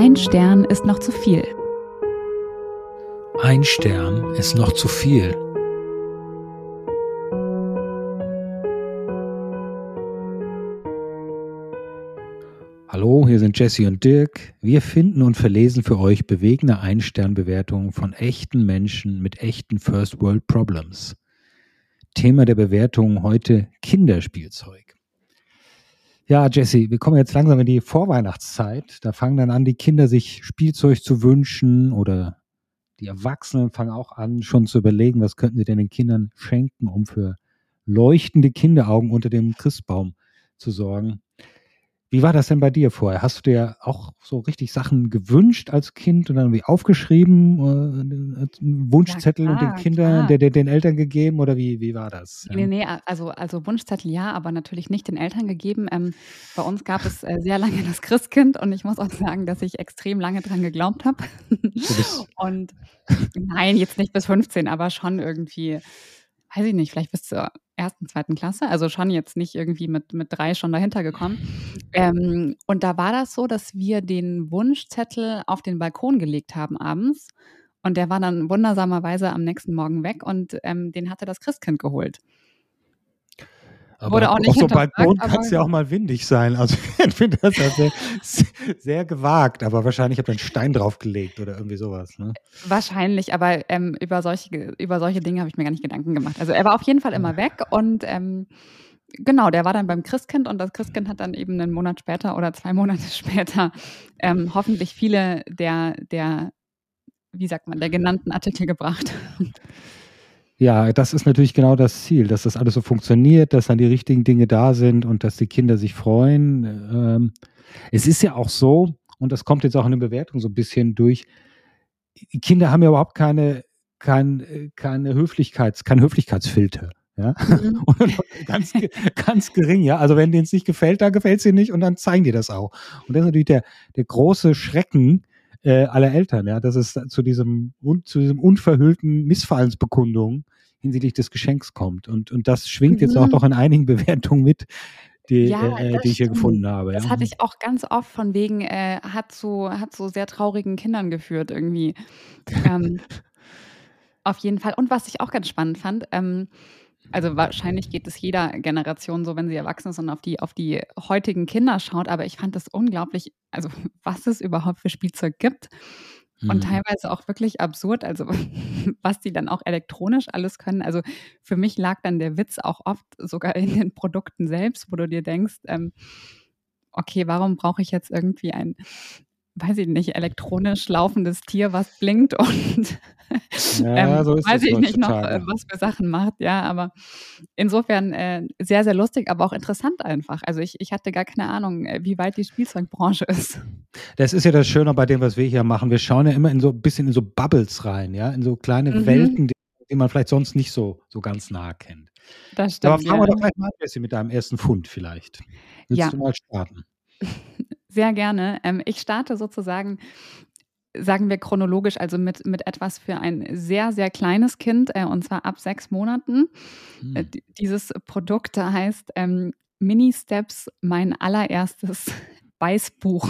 Ein Stern ist noch zu viel. Ein Stern ist noch zu viel. Hallo, hier sind Jesse und Dirk. Wir finden und verlesen für euch bewegende Ein-Stern-Bewertungen von echten Menschen mit echten First World Problems. Thema der Bewertung heute Kinderspielzeug. Ja, Jesse, wir kommen jetzt langsam in die Vorweihnachtszeit. Da fangen dann an, die Kinder sich Spielzeug zu wünschen oder die Erwachsenen fangen auch an, schon zu überlegen, was könnten sie denn den Kindern schenken, um für leuchtende Kinderaugen unter dem Christbaum zu sorgen. Wie war das denn bei dir vorher? Hast du dir auch so richtig Sachen gewünscht als Kind und dann irgendwie aufgeschrieben, äh, Wunschzettel ja, klar, und den Kindern, der, der, den Eltern gegeben oder wie, wie war das? Ja. Nee, nee, also, also Wunschzettel ja, aber natürlich nicht den Eltern gegeben. Ähm, bei uns gab es äh, sehr lange das Christkind und ich muss auch sagen, dass ich extrem lange dran geglaubt habe. und nein, jetzt nicht bis 15, aber schon irgendwie weiß ich nicht, vielleicht bis zur ersten, zweiten Klasse, also schon jetzt nicht irgendwie mit, mit drei schon dahinter gekommen. Ähm, und da war das so, dass wir den Wunschzettel auf den Balkon gelegt haben abends. Und der war dann wundersamerweise am nächsten Morgen weg und ähm, den hatte das Christkind geholt. Aber Wurde auch nicht auf so einem Balkon kann es ja auch mal windig sein. Also ich finde das ja sehr, sehr gewagt, aber wahrscheinlich habt ihr einen Stein draufgelegt oder irgendwie sowas. Ne? Wahrscheinlich, aber ähm, über, solche, über solche Dinge habe ich mir gar nicht Gedanken gemacht. Also er war auf jeden Fall immer weg und ähm, genau, der war dann beim Christkind und das Christkind hat dann eben einen Monat später oder zwei Monate später ähm, hoffentlich viele der, der, wie sagt man, der genannten Artikel gebracht. Ja, das ist natürlich genau das Ziel, dass das alles so funktioniert, dass dann die richtigen Dinge da sind und dass die Kinder sich freuen. Ähm, es ist ja auch so, und das kommt jetzt auch in der Bewertung so ein bisschen durch, Kinder haben ja überhaupt keine, kein, keine Höflichkeits, kein Höflichkeitsfilter. Ja, mhm. ganz, ganz gering, ja. Also wenn denen es nicht gefällt, dann gefällt es ihnen nicht und dann zeigen die das auch. Und das ist natürlich der, der große Schrecken, äh, aller Eltern, ja, dass es zu diesem, zu diesem unverhüllten Missfallensbekundung hinsichtlich des Geschenks kommt. Und, und das schwingt mhm. jetzt auch mhm. doch in einigen Bewertungen mit, die, ja, äh, die ich hier gefunden habe. Das hatte ich auch ganz oft von wegen, äh, hat so, hat so sehr traurigen Kindern geführt irgendwie. ähm, auf jeden Fall. Und was ich auch ganz spannend fand, ähm, also wahrscheinlich geht es jeder Generation so, wenn sie erwachsen ist und auf die, auf die heutigen Kinder schaut. Aber ich fand das unglaublich, also was es überhaupt für Spielzeug gibt. Und mhm. teilweise auch wirklich absurd, also was die dann auch elektronisch alles können. Also für mich lag dann der Witz auch oft sogar in den Produkten selbst, wo du dir denkst, ähm, okay, warum brauche ich jetzt irgendwie ein weiß ich nicht, elektronisch laufendes Tier, was blinkt und ja, ähm, so weiß ich nicht noch, äh, was für Sachen macht. Ja, aber insofern äh, sehr, sehr lustig, aber auch interessant einfach. Also ich, ich hatte gar keine Ahnung, äh, wie weit die Spielzeugbranche ist. Das ist ja das Schöne bei dem, was wir hier machen. Wir schauen ja immer in so ein bisschen in so Bubbles rein, ja, in so kleine mhm. Welten, die, die, man vielleicht sonst nicht so, so ganz nah kennt. Das stimmt. Aber fragen ja. wir doch gleich mal, Jessie, mit deinem ersten Fund vielleicht. Willst ja. du mal starten? Sehr gerne. Ähm, ich starte sozusagen sagen wir chronologisch, also mit, mit etwas für ein sehr, sehr kleines Kind, äh, und zwar ab sechs Monaten. Hm. Äh, dieses Produkt heißt ähm, Mini Steps, mein allererstes Weißbuch.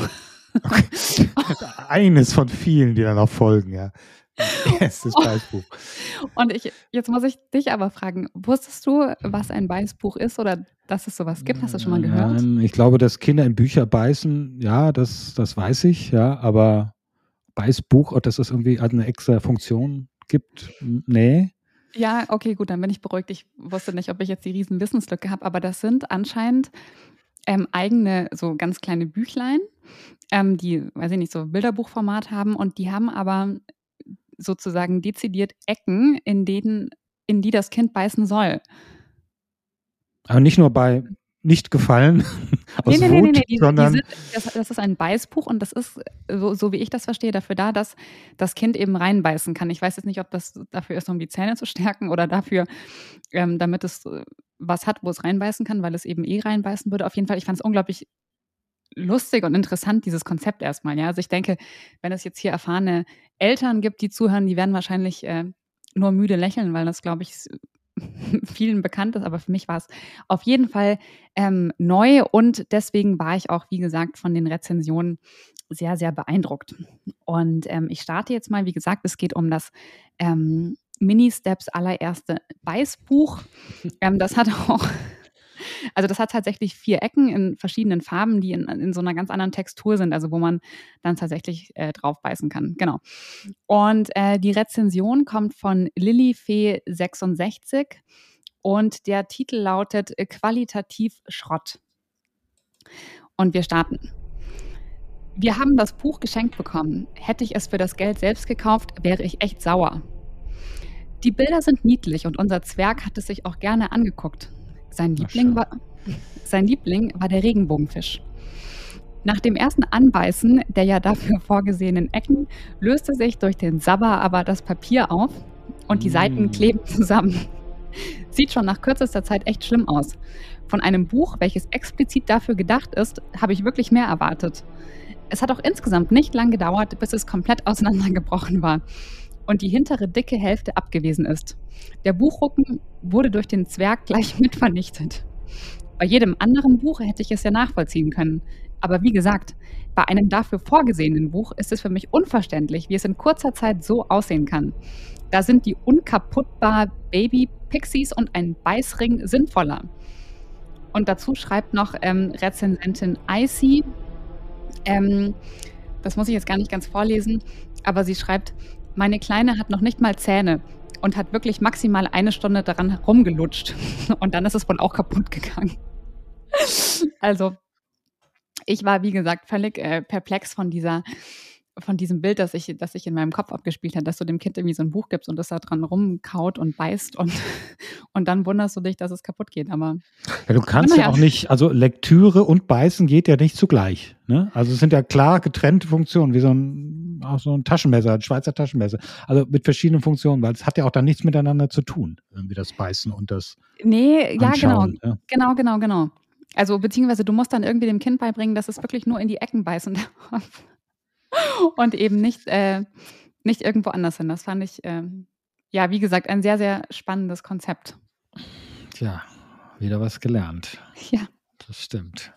Okay. Eines von vielen, die dann noch folgen, ja. Erstes Weißbuch. Und ich, jetzt muss ich dich aber fragen, wusstest du, was ein Weißbuch ist oder dass es sowas gibt? Hast du schon mal gehört? Ich glaube, dass Kinder in Bücher beißen, ja, das, das weiß ich, ja, aber Beißbuch, ob das irgendwie eine extra Funktion gibt, nee. Ja, okay, gut, dann bin ich beruhigt. Ich wusste nicht, ob ich jetzt die riesen Wissenslücke habe, aber das sind anscheinend ähm, eigene, so ganz kleine Büchlein, ähm, die, weiß ich nicht, so Bilderbuchformat haben und die haben aber sozusagen dezidiert Ecken, in denen, in die das Kind beißen soll. Aber nicht nur bei nicht gefallen aus nee, nee, Wut, nee, nee, nee. sondern die, die das, das, ist ein Beißbuch und das ist, so, so, wie ich das verstehe, dafür da, dass das Kind eben reinbeißen kann. Ich weiß jetzt nicht, ob das dafür ist, um die Zähne zu stärken oder dafür, ähm, damit es was hat, wo es reinbeißen kann, weil es eben eh reinbeißen würde. Auf jeden Fall, ich fand es unglaublich lustig und interessant, dieses Konzept erstmal. Ja? Also ich denke, wenn es jetzt hier erfahrene Eltern gibt, die zuhören, die werden wahrscheinlich äh, nur müde lächeln, weil das, glaube ich, vielen bekannt ist, aber für mich war es auf jeden Fall ähm, neu und deswegen war ich auch, wie gesagt, von den Rezensionen sehr, sehr beeindruckt. Und ähm, ich starte jetzt mal, wie gesagt, es geht um das ähm, Mini-Steps allererste Weißbuch. Ähm, das hat auch also das hat tatsächlich vier Ecken in verschiedenen Farben, die in, in so einer ganz anderen Textur sind, also wo man dann tatsächlich äh, drauf beißen kann. Genau. Und äh, die Rezension kommt von Lilifee66 und der Titel lautet Qualitativ Schrott. Und wir starten. Wir haben das Buch geschenkt bekommen. Hätte ich es für das Geld selbst gekauft, wäre ich echt sauer. Die Bilder sind niedlich und unser Zwerg hat es sich auch gerne angeguckt. Sein Liebling, war, sein Liebling war der Regenbogenfisch. Nach dem ersten Anbeißen der ja dafür vorgesehenen Ecken löste sich durch den Sabber aber das Papier auf und die Seiten mm. kleben zusammen. Sieht schon nach kürzester Zeit echt schlimm aus. Von einem Buch, welches explizit dafür gedacht ist, habe ich wirklich mehr erwartet. Es hat auch insgesamt nicht lang gedauert, bis es komplett auseinandergebrochen war und die hintere dicke Hälfte abgewesen ist. Der Buchrücken wurde durch den Zwerg gleich mit vernichtet. Bei jedem anderen Buch hätte ich es ja nachvollziehen können. Aber wie gesagt, bei einem dafür vorgesehenen Buch ist es für mich unverständlich, wie es in kurzer Zeit so aussehen kann. Da sind die unkaputtbar Baby-Pixies und ein Beißring sinnvoller. Und dazu schreibt noch ähm, Rezensentin Icy, ähm, das muss ich jetzt gar nicht ganz vorlesen, aber sie schreibt, meine Kleine hat noch nicht mal Zähne und hat wirklich maximal eine Stunde daran rumgelutscht. Und dann ist es wohl auch kaputt gegangen. Also, ich war, wie gesagt, völlig äh, perplex von dieser von diesem Bild, das sich das ich in meinem Kopf abgespielt hat, dass du dem Kind irgendwie so ein Buch gibst und das da dran rumkaut und beißt und, und dann wunderst du dich, dass es kaputt geht. Aber ja, du kannst ja, ja auch nicht, also Lektüre und Beißen geht ja nicht zugleich. Ne? Also es sind ja klar getrennte Funktionen, wie so ein, auch so ein Taschenmesser, ein Schweizer Taschenmesser. Also mit verschiedenen Funktionen, weil es hat ja auch dann nichts miteinander zu tun, irgendwie das Beißen und das. Nee, ja, genau. Ja. Genau, genau, genau. Also beziehungsweise du musst dann irgendwie dem Kind beibringen, dass es wirklich nur in die Ecken beißen darf und eben nicht, äh, nicht irgendwo anders hin. Das fand ich, äh, ja, wie gesagt, ein sehr, sehr spannendes Konzept. Tja, wieder was gelernt. Ja. Das stimmt.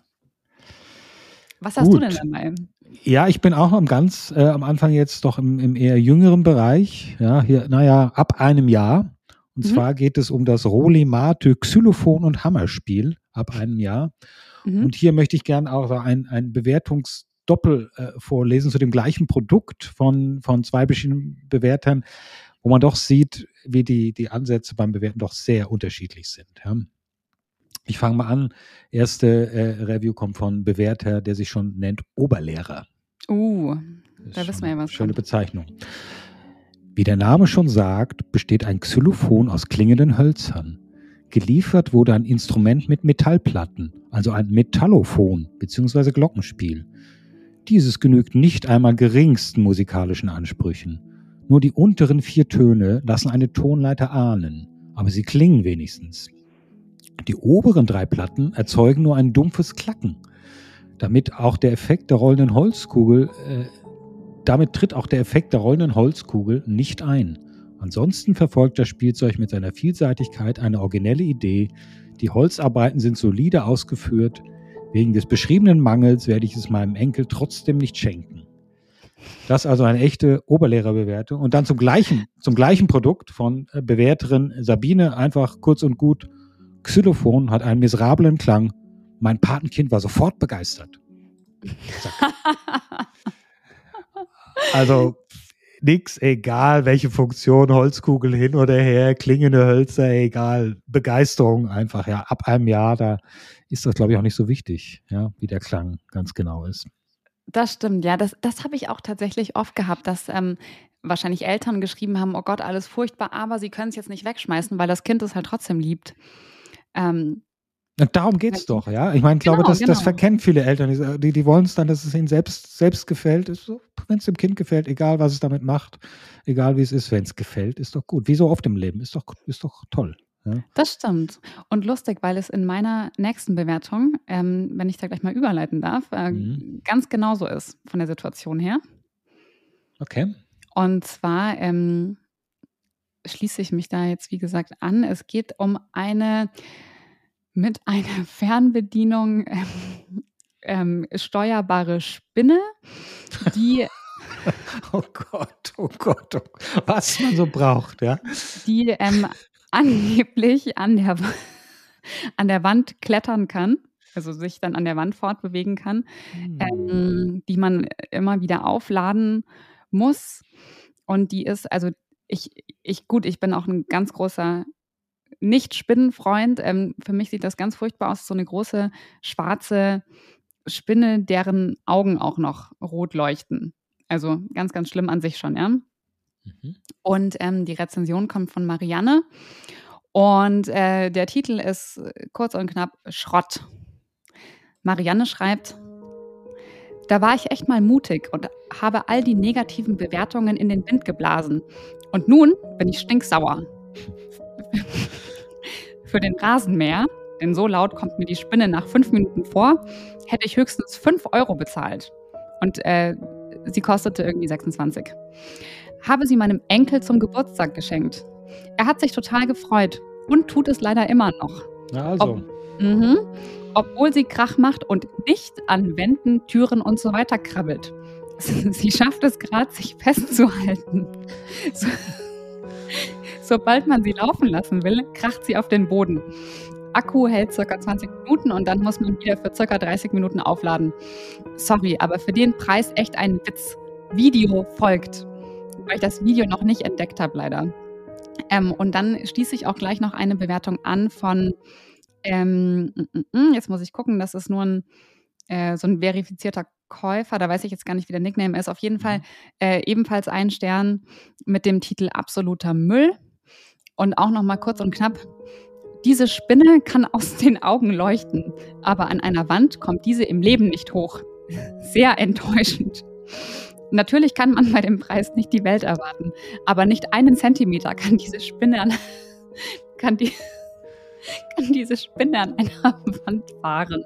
Was hast Gut. du denn dabei? Ja, ich bin auch am ganz äh, am Anfang jetzt doch im, im, eher jüngeren Bereich. Ja, hier, naja, ab einem Jahr. Und mhm. zwar geht es um das Rolimate Xylophon und Hammerspiel ab einem Jahr. Mhm. Und hier möchte ich gerne auch ein, ein Bewertungs- Doppel äh, vorlesen zu dem gleichen Produkt von, von zwei verschiedenen Bewertern, wo man doch sieht, wie die, die Ansätze beim Bewerten doch sehr unterschiedlich sind. Ja. Ich fange mal an. Erste äh, Review kommt von Bewerter, der sich schon nennt Oberlehrer. Uh, da wissen wir ja was. Schöne Bezeichnung. Wie der Name schon sagt, besteht ein Xylophon aus klingenden Hölzern. Geliefert wurde ein Instrument mit Metallplatten, also ein Metallophon bzw. Glockenspiel. Dieses genügt nicht einmal geringsten musikalischen Ansprüchen. Nur die unteren vier Töne lassen eine Tonleiter ahnen, aber sie klingen wenigstens. Die oberen drei Platten erzeugen nur ein dumpfes Klacken. Damit auch der Effekt der rollenden Holzkugel, äh, damit tritt auch der Effekt der rollenden Holzkugel nicht ein. Ansonsten verfolgt das Spielzeug mit seiner Vielseitigkeit eine originelle Idee. Die Holzarbeiten sind solide ausgeführt, Wegen des beschriebenen Mangels werde ich es meinem Enkel trotzdem nicht schenken. Das ist also eine echte Oberlehrerbewertung. Und dann zum gleichen, zum gleichen Produkt von äh, Bewerterin Sabine, einfach kurz und gut. Xylophon hat einen miserablen Klang. Mein Patenkind war sofort begeistert. also nix, egal welche Funktion, Holzkugel hin oder her, klingende Hölzer, egal, Begeisterung einfach, ja, ab einem Jahr, da ist das, glaube ich, auch nicht so wichtig, ja, wie der Klang ganz genau ist. Das stimmt, ja. Das, das habe ich auch tatsächlich oft gehabt, dass ähm, wahrscheinlich Eltern geschrieben haben, oh Gott, alles furchtbar, aber sie können es jetzt nicht wegschmeißen, weil das Kind es halt trotzdem liebt. Ähm, und darum geht es doch, ja. Ich meine, ich genau, glaube, das, genau. das verkennen viele Eltern. Die, die wollen es dann, dass es ihnen selbst, selbst gefällt. So, wenn es dem Kind gefällt, egal was es damit macht, egal wie es ist, wenn es gefällt, ist doch gut. Wie so oft im Leben, ist doch, ist doch toll. Ja. Das stimmt. Und lustig, weil es in meiner nächsten Bewertung, ähm, wenn ich da gleich mal überleiten darf, äh, mhm. ganz genauso ist von der Situation her. Okay. Und zwar ähm, schließe ich mich da jetzt, wie gesagt, an. Es geht um eine mit einer Fernbedienung ähm, ähm, steuerbare Spinne, die Oh Gott, oh Gott, oh, was man so braucht, ja. Die ähm, angeblich an der, an der Wand klettern kann, also sich dann an der Wand fortbewegen kann, hm. ähm, die man immer wieder aufladen muss. Und die ist, also ich, ich, gut, ich bin auch ein ganz großer Nicht-Spinnenfreund. Ähm, für mich sieht das ganz furchtbar aus, so eine große schwarze Spinne, deren Augen auch noch rot leuchten. Also ganz, ganz schlimm an sich schon, ja. Mhm. Und ähm, die Rezension kommt von Marianne. Und äh, der Titel ist kurz und knapp Schrott. Marianne schreibt, da war ich echt mal mutig und habe all die negativen Bewertungen in den Wind geblasen. Und nun bin ich stinksauer. Für den Rasenmäher, denn so laut kommt mir die Spinne nach fünf Minuten vor, hätte ich höchstens fünf Euro bezahlt. Und äh, sie kostete irgendwie 26. Habe sie meinem Enkel zum Geburtstag geschenkt. Er hat sich total gefreut und tut es leider immer noch. Also. Ob, mh, obwohl sie Krach macht und nicht an Wänden, Türen und so weiter krabbelt. Sie schafft es gerade, sich festzuhalten. So, sobald man sie laufen lassen will, kracht sie auf den Boden. Akku hält circa 20 Minuten und dann muss man wieder für circa 30 Minuten aufladen. Sorry, aber für den Preis echt ein Witz. Video folgt, weil ich das Video noch nicht entdeckt habe, leider. Ähm, und dann schließe ich auch gleich noch eine Bewertung an von, ähm, mm, mm, mm, jetzt muss ich gucken, das ist nur ein, äh, so ein verifizierter Käufer, da weiß ich jetzt gar nicht, wie der Nickname ist. Auf jeden Fall mhm. äh, ebenfalls ein Stern mit dem Titel Absoluter Müll. Und auch noch mal kurz und knapp, diese Spinne kann aus den Augen leuchten, aber an einer Wand kommt diese im Leben nicht hoch. Sehr enttäuschend. Natürlich kann man bei dem Preis nicht die Welt erwarten, aber nicht einen Zentimeter kann diese Spinne an, kann, die, kann diese Spinne an einer Wand fahren.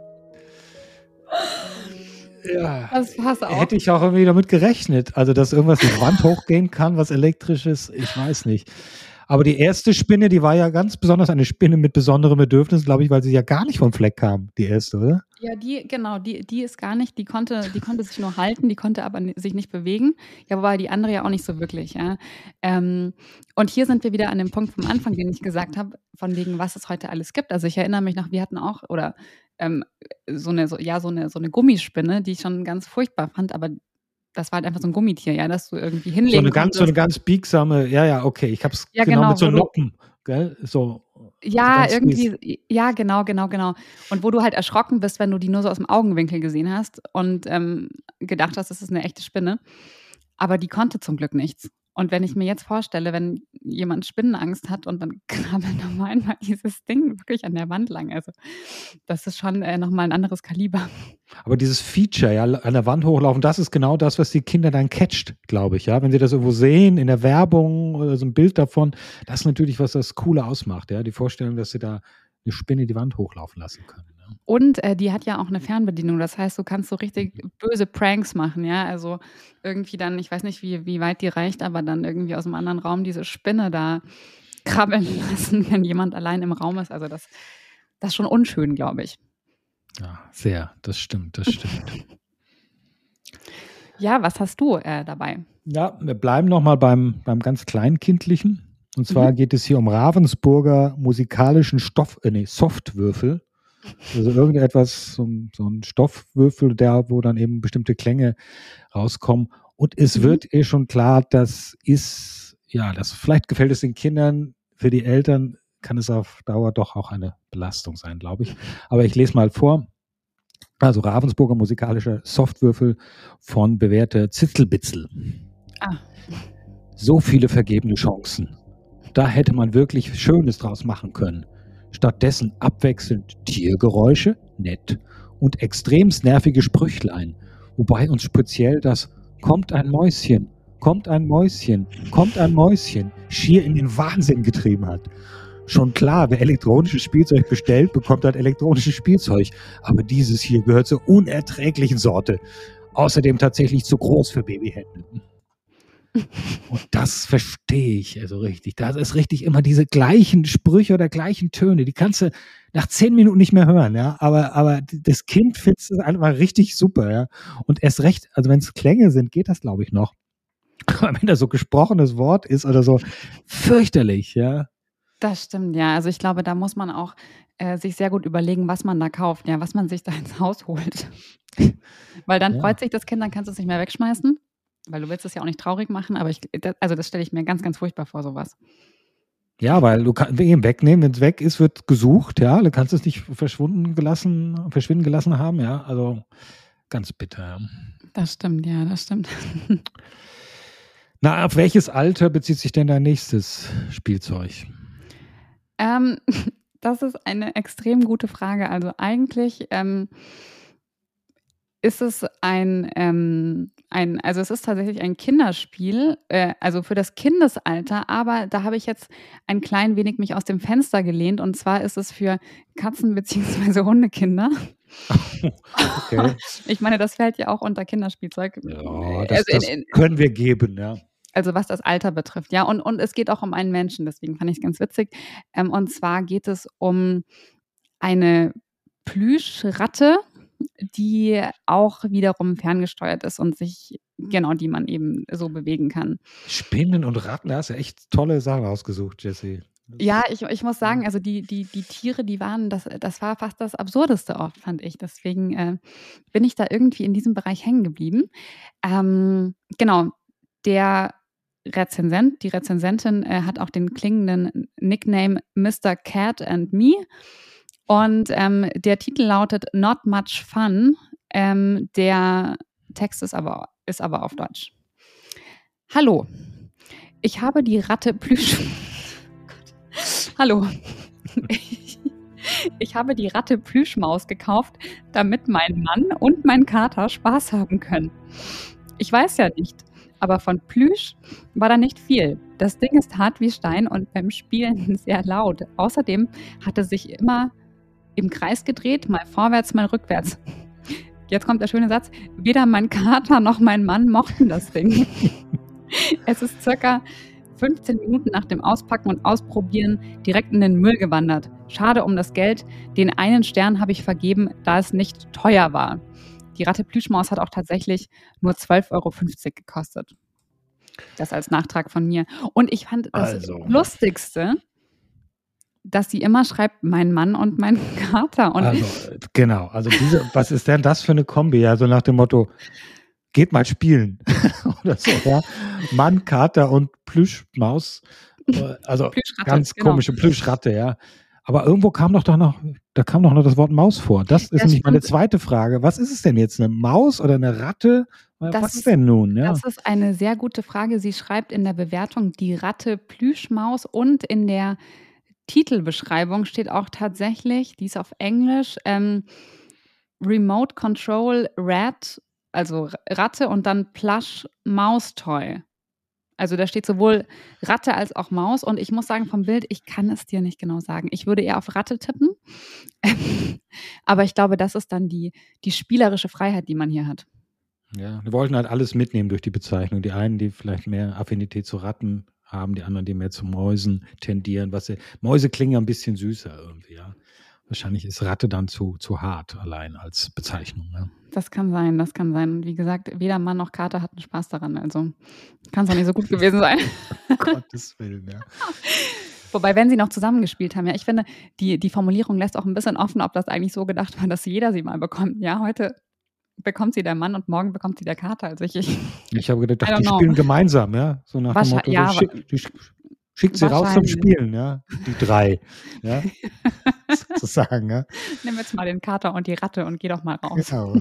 Ja, das war's auch. Hätte ich auch irgendwie damit gerechnet. Also, dass irgendwas die Wand hochgehen kann, was elektrisches, ich weiß nicht. Aber die erste Spinne, die war ja ganz besonders eine Spinne mit besonderen Bedürfnissen, glaube ich, weil sie ja gar nicht vom Fleck kam, die erste, oder? Ja, die, genau, die, die ist gar nicht, die konnte, die konnte sich nur halten, die konnte aber sich nicht bewegen. Ja, wobei die andere ja auch nicht so wirklich, ja. Ähm, und hier sind wir wieder an dem Punkt vom Anfang, den ich gesagt habe, von wegen, was es heute alles gibt. Also ich erinnere mich noch, wir hatten auch, oder ähm, so eine, so, ja, so eine, so eine Gummispinne, die ich schon ganz furchtbar fand, aber das war halt einfach so ein Gummitier, ja, dass du irgendwie hinlegen so eine ganz, So eine ganz biegsame, ja, ja, okay, ich habe es ja, genau, genau, mit so Noppen, gell, so. Ja, so irgendwie, mies. ja, genau, genau, genau. Und wo du halt erschrocken bist, wenn du die nur so aus dem Augenwinkel gesehen hast und ähm, gedacht hast, das ist eine echte Spinne. Aber die konnte zum Glück nichts. Und wenn ich mir jetzt vorstelle, wenn jemand Spinnenangst hat und dann krabbelt nochmal einmal dieses Ding wirklich an der Wand lang, also das ist schon äh, nochmal ein anderes Kaliber. Aber dieses Feature, ja, an der Wand hochlaufen, das ist genau das, was die Kinder dann catcht, glaube ich, ja. Wenn sie das irgendwo sehen, in der Werbung oder so ein Bild davon, das ist natürlich, was das Coole ausmacht, ja. Die Vorstellung, dass sie da eine Spinne die Wand hochlaufen lassen können. Und äh, die hat ja auch eine Fernbedienung. Das heißt, du kannst so richtig böse Pranks machen, ja. Also irgendwie dann, ich weiß nicht, wie, wie weit die reicht, aber dann irgendwie aus einem anderen Raum diese Spinne da krabbeln lassen, wenn jemand allein im Raum ist. Also das, das ist schon unschön, glaube ich. Ja, sehr. Das stimmt, das stimmt. ja, was hast du äh, dabei? Ja, wir bleiben nochmal beim, beim ganz Kleinkindlichen. Und zwar mhm. geht es hier um Ravensburger musikalischen Stoff, äh, nee, Softwürfel. Also irgendetwas, so, so, ein Stoffwürfel, der, wo dann eben bestimmte Klänge rauskommen. Und es mhm. wird eh schon klar, das ist, ja, das vielleicht gefällt es den Kindern, für die Eltern kann es auf Dauer doch auch eine Belastung sein, glaube ich. Aber ich lese mal vor. Also Ravensburger musikalischer Softwürfel von bewährte Zitzelbitzel. Ah. So viele vergebene Chancen. Da hätte man wirklich Schönes draus machen können. Stattdessen abwechselnd Tiergeräusche, nett, und extremst nervige Sprüchlein, wobei uns speziell das Kommt ein Mäuschen, kommt ein Mäuschen, kommt ein Mäuschen schier in den Wahnsinn getrieben hat. Schon klar, wer elektronisches Spielzeug bestellt, bekommt halt elektronisches Spielzeug. Aber dieses hier gehört zur unerträglichen Sorte. Außerdem tatsächlich zu groß für Babyhände. Und das verstehe ich also richtig. Da ist richtig immer diese gleichen Sprüche oder gleichen Töne. Die kannst du nach zehn Minuten nicht mehr hören, ja. Aber, aber das Kind findet es einfach richtig super, ja. Und erst recht, also wenn es Klänge sind, geht das, glaube ich, noch. Aber wenn da so gesprochenes Wort ist oder so, fürchterlich, ja. Das stimmt, ja. Also ich glaube, da muss man auch äh, sich sehr gut überlegen, was man da kauft, ja, was man sich da ins Haus holt. Weil dann ja. freut sich das Kind, dann kannst du es nicht mehr wegschmeißen. Weil du willst es ja auch nicht traurig machen, aber ich, das, also das stelle ich mir ganz, ganz furchtbar vor, sowas. Ja, weil du kannst wegnehmen, wenn es weg ist, wird gesucht, ja. Du kannst es nicht verschwunden gelassen, verschwinden gelassen haben, ja. Also ganz bitter. Das stimmt, ja, das stimmt. Na, auf welches Alter bezieht sich denn dein nächstes Spielzeug? Ähm, das ist eine extrem gute Frage. Also eigentlich ähm, ist es ein, ähm, ein, also es ist tatsächlich ein Kinderspiel, äh, also für das Kindesalter, aber da habe ich jetzt ein klein wenig mich aus dem Fenster gelehnt und zwar ist es für Katzen- bzw. Hundekinder. okay. Ich meine, das fällt ja auch unter Kinderspielzeug. Ja, das, also in, in, können wir geben, ja. Also was das Alter betrifft, ja. Und, und es geht auch um einen Menschen, deswegen fand ich es ganz witzig. Ähm, und zwar geht es um eine Plüschratte, die auch wiederum ferngesteuert ist und sich, genau, die man eben so bewegen kann. Spinnen und Ratten, da hast du echt tolle Sachen ausgesucht, Jesse. Ja, ich, ich muss sagen, also die, die, die Tiere, die waren, das, das war fast das Absurdeste oft, fand ich. Deswegen äh, bin ich da irgendwie in diesem Bereich hängen geblieben. Ähm, genau, der Rezensent, die Rezensentin äh, hat auch den klingenden Nickname Mr. Cat and Me. Und ähm, der Titel lautet Not Much Fun. Ähm, der Text ist aber, ist aber auf Deutsch. Hallo, ich habe die Ratte Plüsch. Hallo. Ich habe die Ratte Plüschmaus gekauft, damit mein Mann und mein Kater Spaß haben können. Ich weiß ja nicht, aber von Plüsch war da nicht viel. Das Ding ist hart wie Stein und beim Spielen sehr laut. Außerdem hat es sich immer im Kreis gedreht, mal vorwärts, mal rückwärts. Jetzt kommt der schöne Satz. Weder mein Kater noch mein Mann mochten das Ding. es ist circa 15 Minuten nach dem Auspacken und Ausprobieren direkt in den Müll gewandert. Schade um das Geld. Den einen Stern habe ich vergeben, da es nicht teuer war. Die Ratte Plüschmaus hat auch tatsächlich nur 12,50 Euro gekostet. Das als Nachtrag von mir. Und ich fand das also. Lustigste, dass sie immer schreibt, mein Mann und mein Kater. Und also, genau, also diese, was ist denn das für eine Kombi? Also nach dem Motto, geht mal spielen. Oder so, ja. Mann, Kater und Plüschmaus. Äh, also ganz genau. komische Plüschratte, ja. Aber irgendwo kam doch doch noch, da kam doch noch das Wort Maus vor. Das ist ja, nämlich meine zweite Frage. Was ist es denn jetzt? Eine Maus oder eine Ratte? Das, Was ist denn nun? Ja. Das ist eine sehr gute Frage. Sie schreibt in der Bewertung die Ratte Plüschmaus und in der Titelbeschreibung steht auch tatsächlich, die ist auf Englisch, ähm, Remote Control Rat, also Ratte und dann Plush Mouse Toy. Also da steht sowohl Ratte als auch Maus. Und ich muss sagen, vom Bild, ich kann es dir nicht genau sagen. Ich würde eher auf Ratte tippen. Aber ich glaube, das ist dann die, die spielerische Freiheit, die man hier hat. Ja, wir wollten halt alles mitnehmen durch die Bezeichnung. Die einen, die vielleicht mehr Affinität zu Ratten haben, die anderen, die mehr zu Mäusen tendieren. Was, Mäuse klingen ja ein bisschen süßer irgendwie, ja. Wahrscheinlich ist Ratte dann zu, zu hart allein als Bezeichnung. Ja. Das kann sein, das kann sein. Und wie gesagt, weder Mann noch Kater hatten Spaß daran. Also kann es auch nicht so gut gewesen sein. um Gottes Willen, ja. Wobei, wenn sie noch zusammengespielt haben, ja, ich finde, die, die Formulierung lässt auch ein bisschen offen, ob das eigentlich so gedacht war, dass jeder sie mal bekommt. Ja, heute bekommt sie der Mann und morgen bekommt sie der Kater. Also ich, ich, ich habe gedacht, die know. spielen gemeinsam, ja. So nach dem Motto, ja, so, die, Schickt sie raus zum Spielen, ja. Die drei. Ja. Sozusagen, ja. Nimm jetzt mal den Kater und die Ratte und geh doch mal raus. Genau.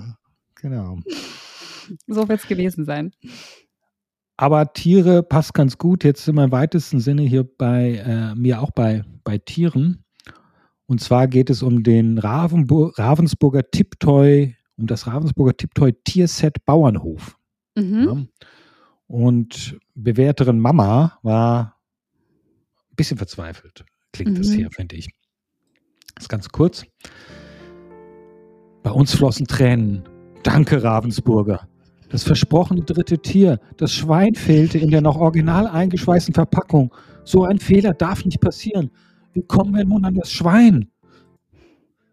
Genau. So wird es gewesen sein. Aber Tiere passt ganz gut. Jetzt sind wir im weitesten Sinne hier bei äh, mir auch bei, bei Tieren. Und zwar geht es um den Ravenbur Ravensburger Tiptoy, um das Ravensburger Tiptoy Tierset Bauernhof. Mhm. Ja. Und Bewerterin Mama war ein bisschen verzweifelt klingt mhm. das hier, finde ich. Das ist ganz kurz. Bei uns flossen Tränen. Danke, Ravensburger. Das versprochene dritte Tier, das Schwein fehlte in der noch original eingeschweißten Verpackung. So ein Fehler darf nicht passieren. Wie kommen wir nun an das Schwein?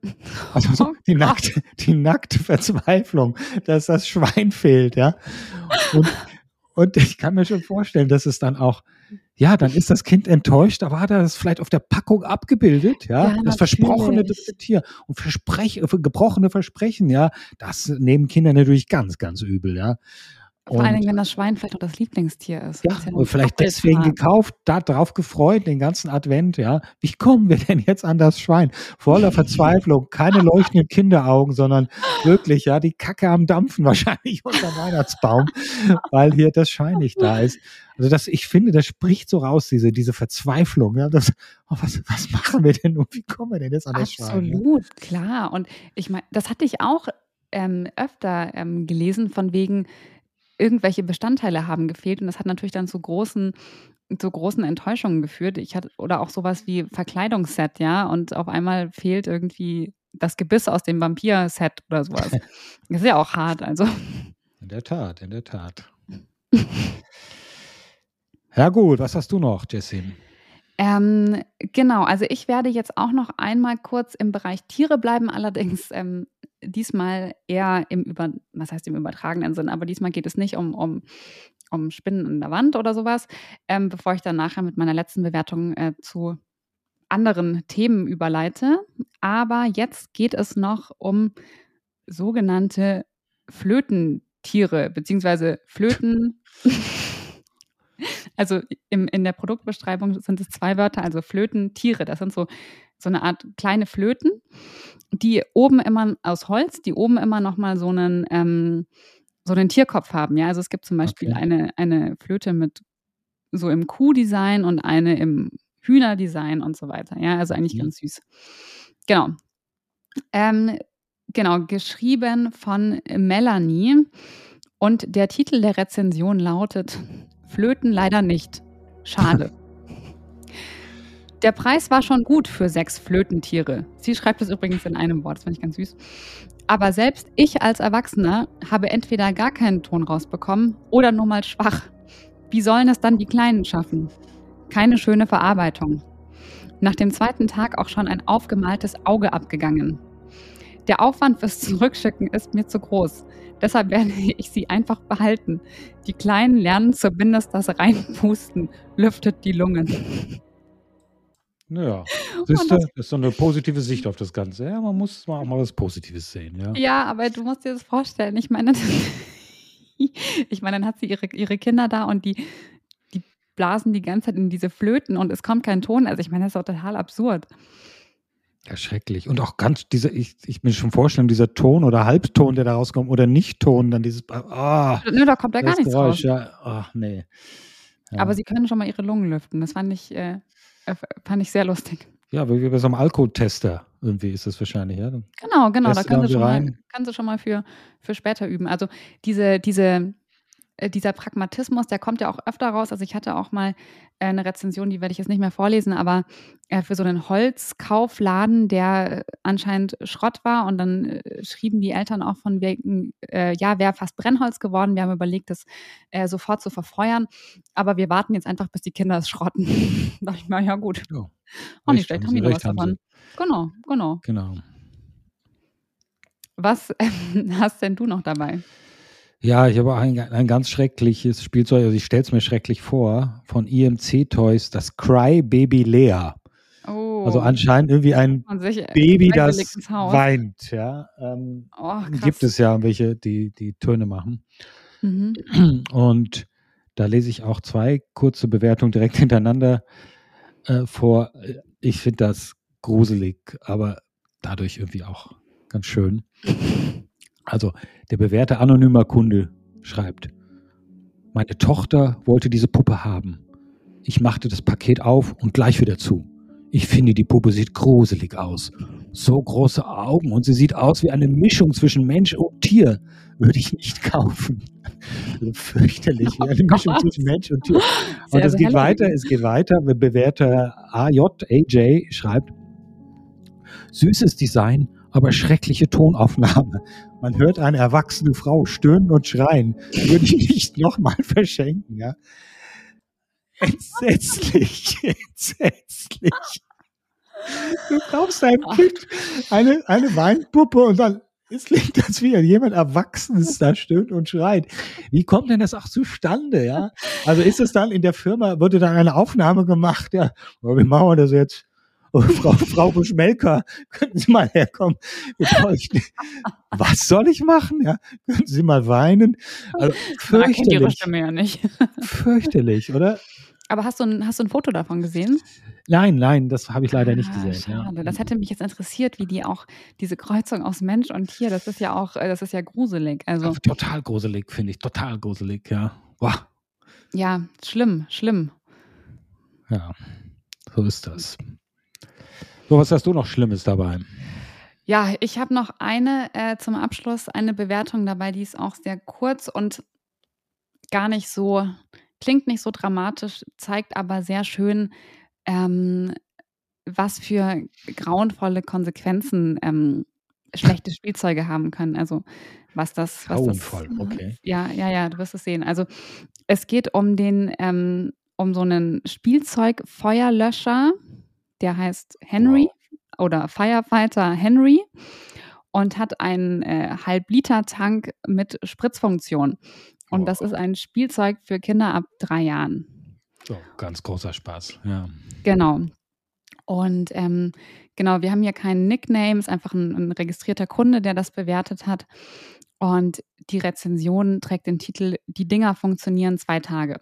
Also so die, nackte, die nackte Verzweiflung, dass das Schwein fehlt, ja. Und, und ich kann mir schon vorstellen, dass es dann auch, ja, dann ist das Kind enttäuscht, da war das vielleicht auf der Packung abgebildet, ja, ja das versprochene dritte Tier und Versprech, gebrochene Versprechen, ja, das nehmen Kinder natürlich ganz, ganz übel, ja. Vor allen Dingen, wenn das Schwein vielleicht auch das Lieblingstier ist. Ja, ja und vielleicht deswegen gekauft, darauf gefreut, den ganzen Advent, ja. Wie kommen wir denn jetzt an das Schwein? Voller Verzweiflung, keine leuchtenden Kinderaugen, sondern wirklich, ja, die Kacke am Dampfen wahrscheinlich unter Weihnachtsbaum, weil hier das Schwein nicht da ist. Also das, ich finde, das spricht so raus, diese, diese Verzweiflung, ja. Das, oh, was, was machen wir denn und wie kommen wir denn jetzt an das Absolut, Schwein? Absolut, ja? klar. Und ich meine, das hatte ich auch ähm, öfter ähm, gelesen, von wegen, irgendwelche Bestandteile haben gefehlt und das hat natürlich dann zu großen zu großen Enttäuschungen geführt. Ich hatte oder auch sowas wie Verkleidungsset, ja, und auf einmal fehlt irgendwie das Gebiss aus dem Vampir-Set oder sowas. das ist ja auch hart, also. In der Tat, in der Tat. ja gut, was hast du noch, Jessie? Ähm, genau, also ich werde jetzt auch noch einmal kurz im Bereich Tiere bleiben, allerdings ähm, diesmal eher im über, was heißt im übertragenen Sinn, aber diesmal geht es nicht um, um, um Spinnen an der Wand oder sowas, ähm, bevor ich dann nachher mit meiner letzten Bewertung äh, zu anderen Themen überleite. Aber jetzt geht es noch um sogenannte Flötentiere, beziehungsweise Flöten. also im, in der Produktbeschreibung sind es zwei Wörter, also Flötentiere. Das sind so, so eine Art kleine Flöten die oben immer aus Holz, die oben immer noch mal so einen, ähm, so einen Tierkopf haben. Ja, also es gibt zum Beispiel okay. eine, eine Flöte mit so im Kuhdesign und eine im Hühnerdesign und so weiter. Ja, also eigentlich mhm. ganz süß. Genau. Ähm, genau, geschrieben von Melanie. Und der Titel der Rezension lautet Flöten leider nicht. Schade. Der Preis war schon gut für sechs Flötentiere. Sie schreibt es übrigens in einem Wort, das fand ich ganz süß. Aber selbst ich als Erwachsener habe entweder gar keinen Ton rausbekommen oder nur mal schwach. Wie sollen es dann die Kleinen schaffen? Keine schöne Verarbeitung. Nach dem zweiten Tag auch schon ein aufgemaltes Auge abgegangen. Der Aufwand fürs Zurückschicken ist mir zu groß. Deshalb werde ich sie einfach behalten. Die Kleinen lernen zumindest das Reinpusten, lüftet die Lungen. Ja, siehst du, das ist so eine positive Sicht auf das Ganze. Ja, man muss mal auch mal was Positives sehen, ja. Ja, aber du musst dir das vorstellen. Ich meine, ich meine, dann hat sie ihre, ihre Kinder da und die, die blasen die ganze Zeit in diese Flöten und es kommt kein Ton. Also ich meine, das ist doch total absurd. Ja, schrecklich. Und auch ganz dieser, ich, ich mir schon vorstellen, dieser Ton oder Halbton, der da rauskommt, oder Nicht-Ton, dann dieses, ah. Nö, da kommt ja gar nichts Geräusch, raus. Ja, ach nee. Ja. Aber sie können schon mal ihre Lungen lüften. Das fand ich, äh, fand ich sehr lustig. Ja, wie bei so einem Alkotester irgendwie ist das wahrscheinlich, ja? Genau, genau. Da kannst du, schon mal, kannst du schon mal für, für später üben. Also diese, diese äh, dieser Pragmatismus, der kommt ja auch öfter raus. Also ich hatte auch mal äh, eine Rezension, die werde ich jetzt nicht mehr vorlesen, aber äh, für so einen Holzkaufladen, der anscheinend Schrott war und dann schrieben die Eltern auch von wegen, ja, wäre fast Brennholz geworden. Wir haben überlegt, das sofort zu verfeuern, aber wir warten jetzt einfach, bis die Kinder es schrotten. da dachte ich mal, ja gut. Ja. Auch nicht schlecht, haben die was davon. Genau, genau. Genau. Was hast denn du noch dabei? Ja, ich habe ein, ein ganz schreckliches Spielzeug, also ich stelle es mir schrecklich vor, von IMC Toys, das Cry Baby Lea. Oh. Also anscheinend irgendwie ein Baby, das weint. Ja, ähm, oh, gibt es ja welche, die die Töne machen. Mhm. Und da lese ich auch zwei kurze Bewertungen direkt hintereinander äh, vor. Ich finde das gruselig, aber dadurch irgendwie auch ganz schön. Also der bewährte anonymer Kunde schreibt, meine Tochter wollte diese Puppe haben. Ich machte das Paket auf und gleich wieder zu. Ich finde, die Puppe sieht gruselig aus. So große Augen und sie sieht aus wie eine Mischung zwischen Mensch und Tier. Würde ich nicht kaufen. Also fürchterlich, wie eine oh Mischung zwischen Mensch und Tier. Und es geht weiter, es geht weiter. Bewährter AJ, AJ schreibt, süßes Design aber schreckliche Tonaufnahme. Man hört eine erwachsene Frau stöhnen und schreien. Würde ich nicht nochmal verschenken, ja. Entsetzlich, entsetzlich. Du kaufst deinem Kind eine, eine Weinpuppe und dann es klingt, als wie jemand Erwachsenes da stöhnt und schreit. Wie kommt denn das auch zustande, ja? Also ist es dann in der Firma, wurde dann eine Aufnahme gemacht, ja, oh, wie machen wir das jetzt? Oh, Frau, Frau Buschmelker, könnten Sie mal herkommen? Was soll ich machen? Ja, können Sie mal weinen? Also, fürchterlich. Die ja nicht. fürchterlich, oder? Aber hast du, ein, hast du ein Foto davon gesehen? Nein, nein, das habe ich leider ah, nicht gesehen. Schade. Ja. Das hätte mich jetzt interessiert, wie die auch diese Kreuzung aus Mensch und Tier, das ist ja auch, äh, das ist ja gruselig. Also total gruselig, finde ich, total gruselig, ja. Boah. Ja, schlimm, schlimm. Ja, so ist das. So, was hast du noch Schlimmes dabei? Ja, ich habe noch eine äh, zum Abschluss, eine Bewertung dabei, die ist auch sehr kurz und gar nicht so, klingt nicht so dramatisch, zeigt aber sehr schön, ähm, was für grauenvolle Konsequenzen ähm, schlechte Spielzeuge haben können. Also was das, was Grauenvoll, das, okay. Ja, ja, ja, du wirst es sehen. Also es geht um den, ähm, um so einen Spielzeugfeuerlöscher, der heißt Henry wow. oder Firefighter Henry und hat einen äh, Halb-Liter-Tank mit Spritzfunktion. Und wow. das ist ein Spielzeug für Kinder ab drei Jahren. So, ganz großer Spaß, ja. Genau. Und ähm, genau, wir haben hier keinen Nickname, ist einfach ein, ein, registrierter Kunde, der das bewertet hat. Und die Rezension trägt den Titel Die Dinger funktionieren zwei Tage.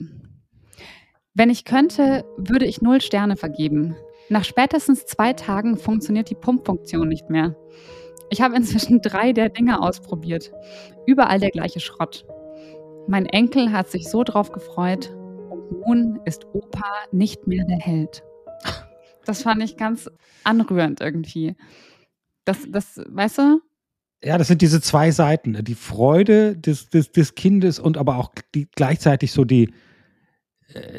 Wenn ich könnte, würde ich null Sterne vergeben. Nach spätestens zwei Tagen funktioniert die Pumpfunktion nicht mehr. Ich habe inzwischen drei der Dinger ausprobiert. Überall der gleiche Schrott. Mein Enkel hat sich so drauf gefreut nun ist Opa nicht mehr der Held. Das fand ich ganz anrührend irgendwie. Das, das, weißt du? Ja, das sind diese zwei Seiten. Die Freude des, des, des Kindes und aber auch die, gleichzeitig so die,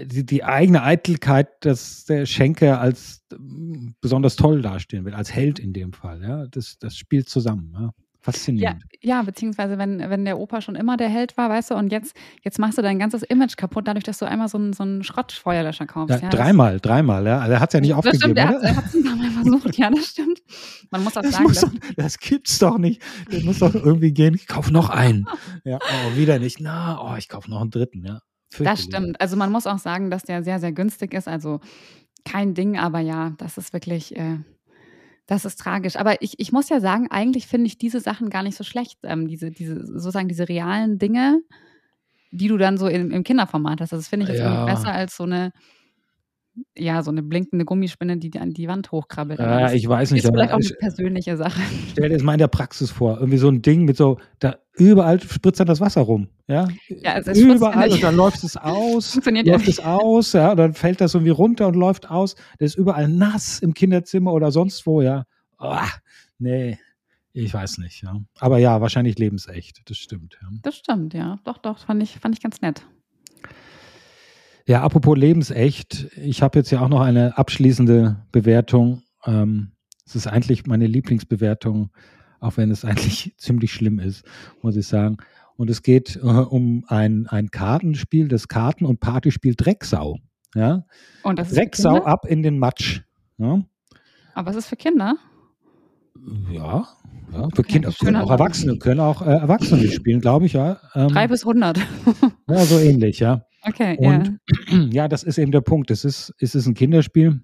die, die eigene Eitelkeit, dass der Schenker als mm, besonders toll dastehen will, als Held in dem Fall. Ja, das, das spielt zusammen. Ja. Faszinierend. Ja, ja, beziehungsweise wenn, wenn der Opa schon immer der Held war, weißt du, und jetzt, jetzt machst du dein ganzes Image kaputt, dadurch, dass du einmal so einen, so einen Schrottfeuerlöscher kaufst. Ja, ja, dreimal, das, dreimal, ja. Also er hat es ja nicht aufgegeben. Das stimmt, er hat es Mal versucht, ja, das stimmt. Man muss auch das sagen. Muss doch, das gibt's doch nicht. Das muss doch irgendwie gehen, ich kaufe noch einen. ja, oh, wieder nicht. Na, oh, ich kaufe noch einen dritten, ja. Das stimmt. Also man muss auch sagen, dass der sehr, sehr günstig ist. Also kein Ding, aber ja, das ist wirklich. Äh, das ist tragisch. Aber ich, ich muss ja sagen, eigentlich finde ich diese Sachen gar nicht so schlecht. Ähm, diese, diese, sozusagen diese realen Dinge, die du dann so im, im Kinderformat hast. Also das finde ich jetzt ja. besser als so eine, ja, so eine blinkende Gummispinne, die an die Wand hochkrabbelt. Ja, ich weiß nicht. Ist vielleicht auch eine persönliche Sache. Stell dir das mal in der Praxis vor. Irgendwie so ein Ding mit so, da überall spritzt dann das Wasser rum. Ja, ja also überall und dann läuft es aus. Funktioniert läuft ja. es aus, ja, und dann fällt das irgendwie runter und läuft aus. Das ist überall nass im Kinderzimmer oder sonst wo, ja. Oh, nee, ich weiß nicht, ja. Aber ja, wahrscheinlich lebensecht, das stimmt. Ja. Das stimmt, ja. Doch, doch, fand ich, fand ich ganz nett. Ja, apropos lebensecht, ich habe jetzt ja auch noch eine abschließende Bewertung. Ähm, es ist eigentlich meine Lieblingsbewertung, auch wenn es eigentlich ziemlich schlimm ist, muss ich sagen. Und es geht äh, um ein, ein Kartenspiel, das Karten- und Partyspiel Drecksau. Ja? Und das Drecksau ab in den Matsch. Ja? Aber was ist für Kinder? Ja, ja, für okay, Kinder können auch Erwachsene, können auch äh, Erwachsene spielen, glaube ich, ja. Ähm, Drei bis 100. ja, so ähnlich, ja. Okay, Und ja. ja, das ist eben der Punkt. Es ist, es ist ein Kinderspiel,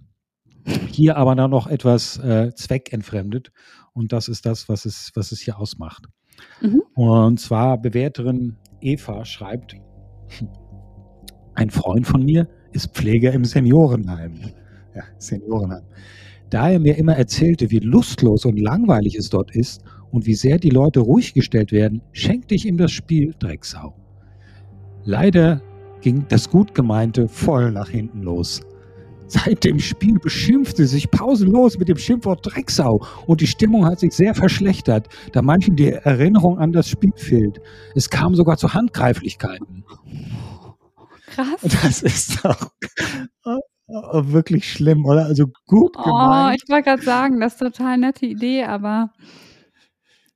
hier aber dann noch etwas äh, zweckentfremdet. Und das ist das, was es, was es hier ausmacht. Mhm. Und zwar Bewerterin Eva schreibt, ein Freund von mir ist Pfleger im Seniorenheim. Ja, Seniorenheim. Da er mir immer erzählte, wie lustlos und langweilig es dort ist und wie sehr die Leute ruhig gestellt werden, schenkte ich ihm das Spiel Drecksau. Leider ging das Gutgemeinte voll nach hinten los. Seit dem Spiel beschimpfte sich pausenlos mit dem Schimpfwort Drecksau und die Stimmung hat sich sehr verschlechtert, da manchen die Erinnerung an das Spiel fehlt. Es kam sogar zu Handgreiflichkeiten. Krass. Das ist doch wirklich schlimm, oder? Also gut gemeint. Oh, ich wollte gerade sagen, das ist eine total nette Idee, aber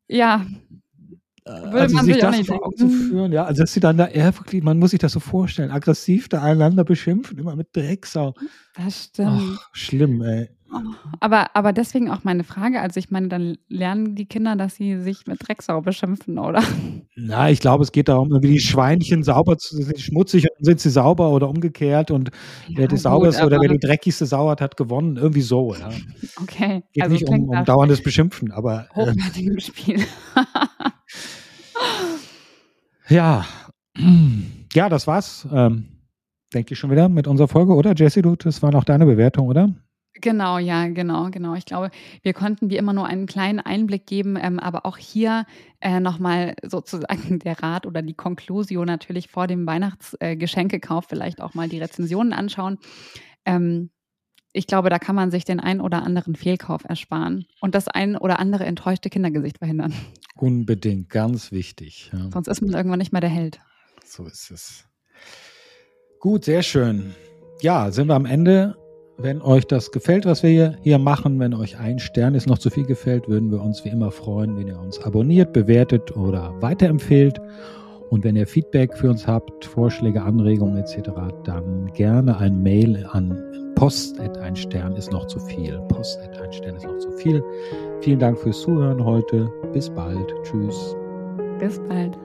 Ja. Würde also man sich das vor Augen zu führen, ja, also dass sie dann da eher wirklich, man muss sich das so vorstellen, aggressiv da einander beschimpfen, immer mit Drecksau. Das stimmt. Ach, schlimm, ey. Aber, aber deswegen auch meine Frage. Also ich meine, dann lernen die Kinder, dass sie sich mit Drecksau beschimpfen, oder? Na, ich glaube, es geht darum, irgendwie die Schweinchen sauber zu sind schmutzig und sind sie sauber oder umgekehrt und ja, wer die sauberste oder wer die dreckigste Sau hat, gewonnen. Irgendwie so, ja. Okay. Geht also nicht um, um dauerndes Beschimpfen, aber. Äh, Hochwertiges äh, Spiel. ja. Ja, das war's. Ähm, denke ich schon wieder mit unserer Folge, oder? Jesse, du, das war noch deine Bewertung, oder? Genau, ja, genau, genau. Ich glaube, wir konnten wie immer nur einen kleinen Einblick geben, ähm, aber auch hier äh, nochmal sozusagen der Rat oder die Konklusion natürlich vor dem Weihnachtsgeschenkekauf äh, vielleicht auch mal die Rezensionen anschauen. Ähm, ich glaube, da kann man sich den ein oder anderen Fehlkauf ersparen und das ein oder andere enttäuschte Kindergesicht verhindern. Unbedingt, ganz wichtig. Ja. Sonst ist man irgendwann nicht mehr der Held. So ist es. Gut, sehr schön. Ja, sind wir am Ende wenn euch das gefällt, was wir hier, machen, wenn euch ein Stern ist noch zu viel gefällt, würden wir uns wie immer freuen, wenn ihr uns abonniert, bewertet oder weiterempfehlt. Und wenn ihr Feedback für uns habt, Vorschläge, Anregungen etc., dann gerne ein Mail an post ein Stern ist noch zu viel. Post ein Stern ist noch zu viel. Vielen Dank fürs Zuhören heute. Bis bald. Tschüss. Bis bald.